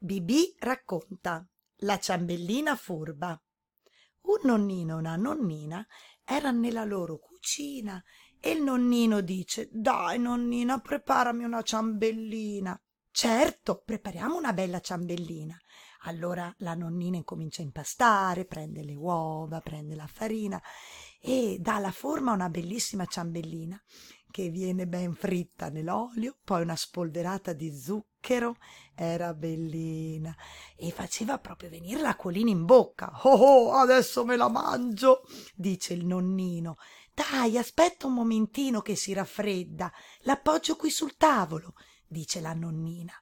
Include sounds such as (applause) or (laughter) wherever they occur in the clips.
Bibì racconta La ciambellina furba. Un nonnino e una nonnina erano nella loro cucina e il nonnino dice Dai nonnina, preparami una ciambellina. Certo, prepariamo una bella ciambellina. Allora la nonnina incomincia a impastare, prende le uova, prende la farina e dà la forma a una bellissima ciambellina che viene ben fritta nell'olio, poi una spolverata di zucchero, era bellina e faceva proprio venire l'acquolina in bocca. Oh, oh, adesso me la mangio, dice il nonnino. Dai, aspetta un momentino che si raffredda, l'appoggio qui sul tavolo, dice la nonnina.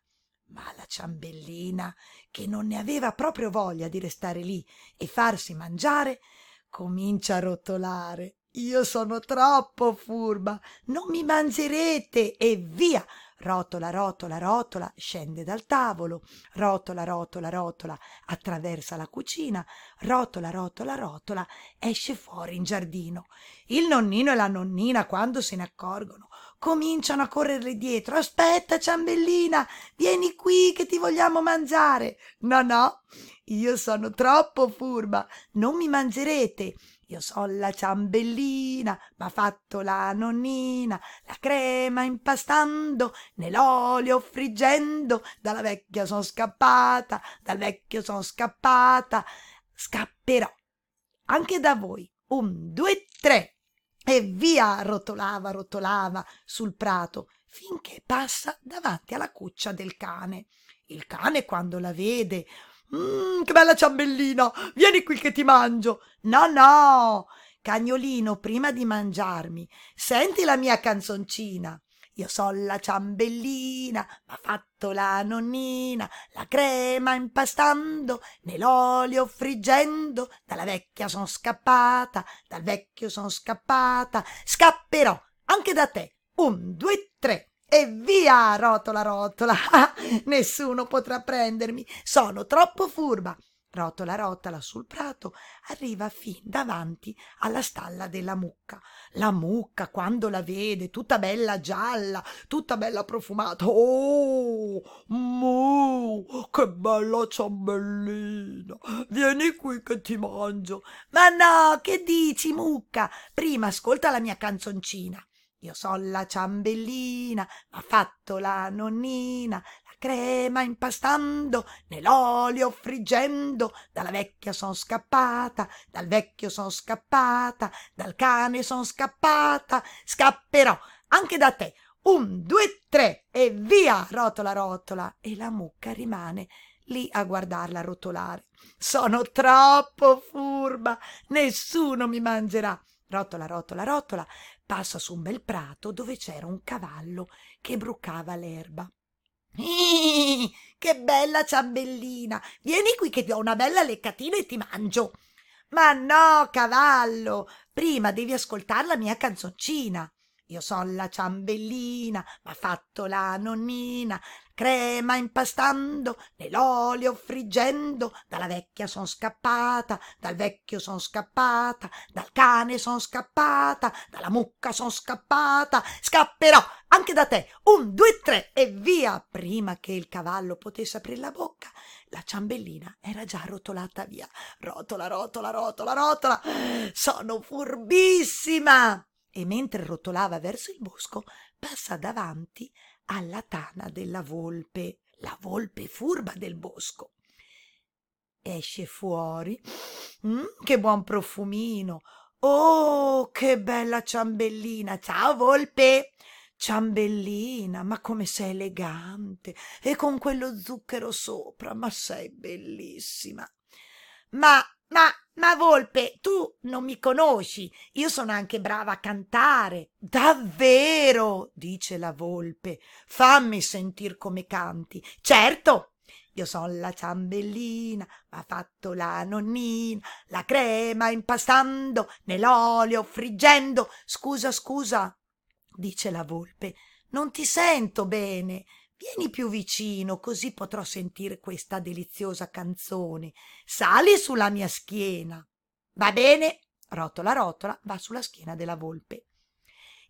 Ma la ciambellina, che non ne aveva proprio voglia di restare lì e farsi mangiare, comincia a rotolare io sono troppo furba, non mi mangerete e via. Rotola, rotola, rotola, scende dal tavolo, rotola, rotola, rotola, attraversa la cucina, rotola, rotola, rotola, esce fuori in giardino. Il nonnino e la nonnina, quando se ne accorgono, cominciano a correrle dietro. Aspetta, ciambellina, vieni qui che ti vogliamo mangiare. No, no, io sono troppo furba, non mi mangerete. Io so la ciambellina, m'ha fatto la nonnina, la crema impastando, nell'olio friggendo, dalla vecchia son scappata, dal vecchio son scappata, scapperò anche da voi. Un, due, tre. E via rotolava, rotolava sul prato, finché passa davanti alla cuccia del cane. Il cane, quando la vede, Mmm, che bella ciambellina! Vieni qui che ti mangio! No, no! Cagnolino, prima di mangiarmi, senti la mia canzoncina. Io so la ciambellina, m'ha fatto la nonnina, la crema impastando, nell'olio friggendo, dalla vecchia son scappata, dal vecchio son scappata, scapperò anche da te. Un, due, tre. E via, rotola, rotola. (laughs) Nessuno potrà prendermi. Sono troppo furba. Rotola, rotola sul prato arriva fin davanti alla stalla della mucca. La mucca, quando la vede, tutta bella gialla, tutta bella profumata. Oh, mu, che bella ciambellina. Vieni qui che ti mangio. Ma no, che dici, mucca? Prima ascolta la mia canzoncina. Io son la ciambellina, m'ha fatto la nonnina, crema impastando, nell'olio friggendo, dalla vecchia son scappata, dal vecchio son scappata, dal cane son scappata, scapperò anche da te. Un, due, tre e via, rotola, rotola. E la mucca rimane lì a guardarla rotolare. Sono troppo furba, nessuno mi mangerà. Rotola, rotola, rotola, passa su un bel prato dove c'era un cavallo che brucava l'erba. (laughs) che bella ciambellina! Vieni qui che ti do una bella leccatina e ti mangio. Ma no, cavallo, prima devi ascoltare la mia canzoncina. Io son la ciambellina, m'ha fatto la nonnina, crema impastando, nell'olio friggendo, dalla vecchia son scappata, dal vecchio son scappata, dal cane son scappata, dalla mucca son scappata, scapperò anche da te. Un, due, tre e via! Prima che il cavallo potesse aprire la bocca, la ciambellina era già rotolata via. Rotola, rotola, rotola, rotola. Sono furbissima! E mentre rotolava verso il bosco, passa davanti alla tana della volpe, la volpe furba del bosco. Esce fuori, mm, che buon profumino! Oh, che bella ciambellina! Ciao volpe! Ciambellina, ma come sei elegante! E con quello zucchero sopra, ma sei bellissima! Ma, ma, ma Volpe, tu non mi conosci, io sono anche brava a cantare. Davvero? dice la Volpe. Fammi sentir come canti. Certo, io son la ciambellina, m'ha fatto la nonnina, la crema impastando, nell'olio friggendo. Scusa, scusa, dice la Volpe, non ti sento bene. Vieni più vicino, così potrò sentire questa deliziosa canzone. Sali sulla mia schiena. Va bene? Rotola rotola va sulla schiena della volpe.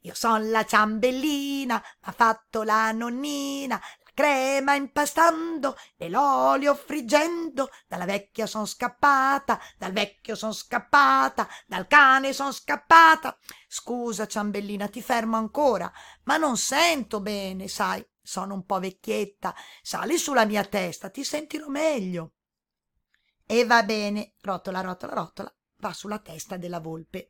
Io son la ciambellina, m'ha fatto la nonnina, la crema impastando e l'olio friggendo dalla vecchia son scappata dal vecchio son scappata dal cane son scappata scusa ciambellina ti fermo ancora ma non sento bene sai sono un po vecchietta sali sulla mia testa ti sentirò meglio e va bene rotola rotola rotola va sulla testa della volpe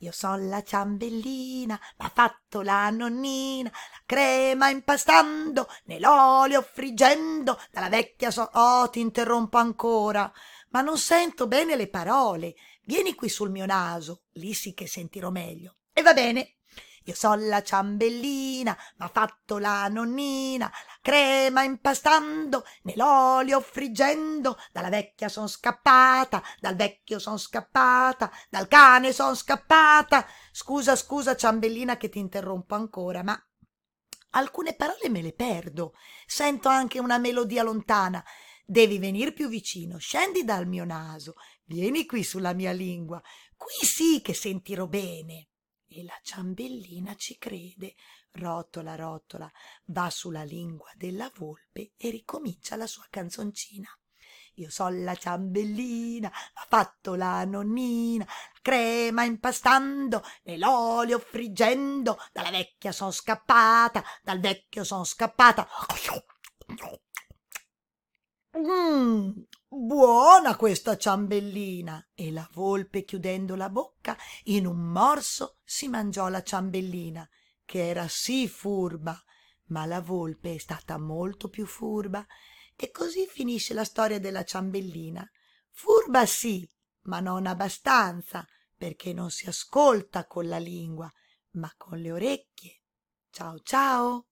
io son la ciambellina, m'ha fatto la nonnina, la crema impastando, nell'olio friggendo, dalla vecchia so... Oh, ti interrompo ancora, ma non sento bene le parole. Vieni qui sul mio naso, lì sì che sentirò meglio. E va bene, io son la ciambellina, m'ha fatto la nonnina, la crema impastando, nell'olio friggendo, dalla vecchia son scappata, dal vecchio son scappata, dal cane son scappata. Scusa, scusa, ciambellina, che ti interrompo ancora, ma alcune parole me le perdo. Sento anche una melodia lontana. Devi venir più vicino, scendi dal mio naso, vieni qui sulla mia lingua. Qui sì che sentirò bene. E la ciambellina ci crede, rotola, rotola, va sulla lingua della volpe e ricomincia la sua canzoncina. Io son la ciambellina, ha fatto la nonnina, la crema impastando, nell'olio friggendo, dalla vecchia son scappata, dal vecchio son scappata. Mmm, buona questa ciambellina! E la volpe, chiudendo la bocca, in un morso si mangiò la ciambellina, che era sì furba, ma la volpe è stata molto più furba. E così finisce la storia della ciambellina. Furba sì, ma non abbastanza, perché non si ascolta con la lingua, ma con le orecchie. Ciao ciao!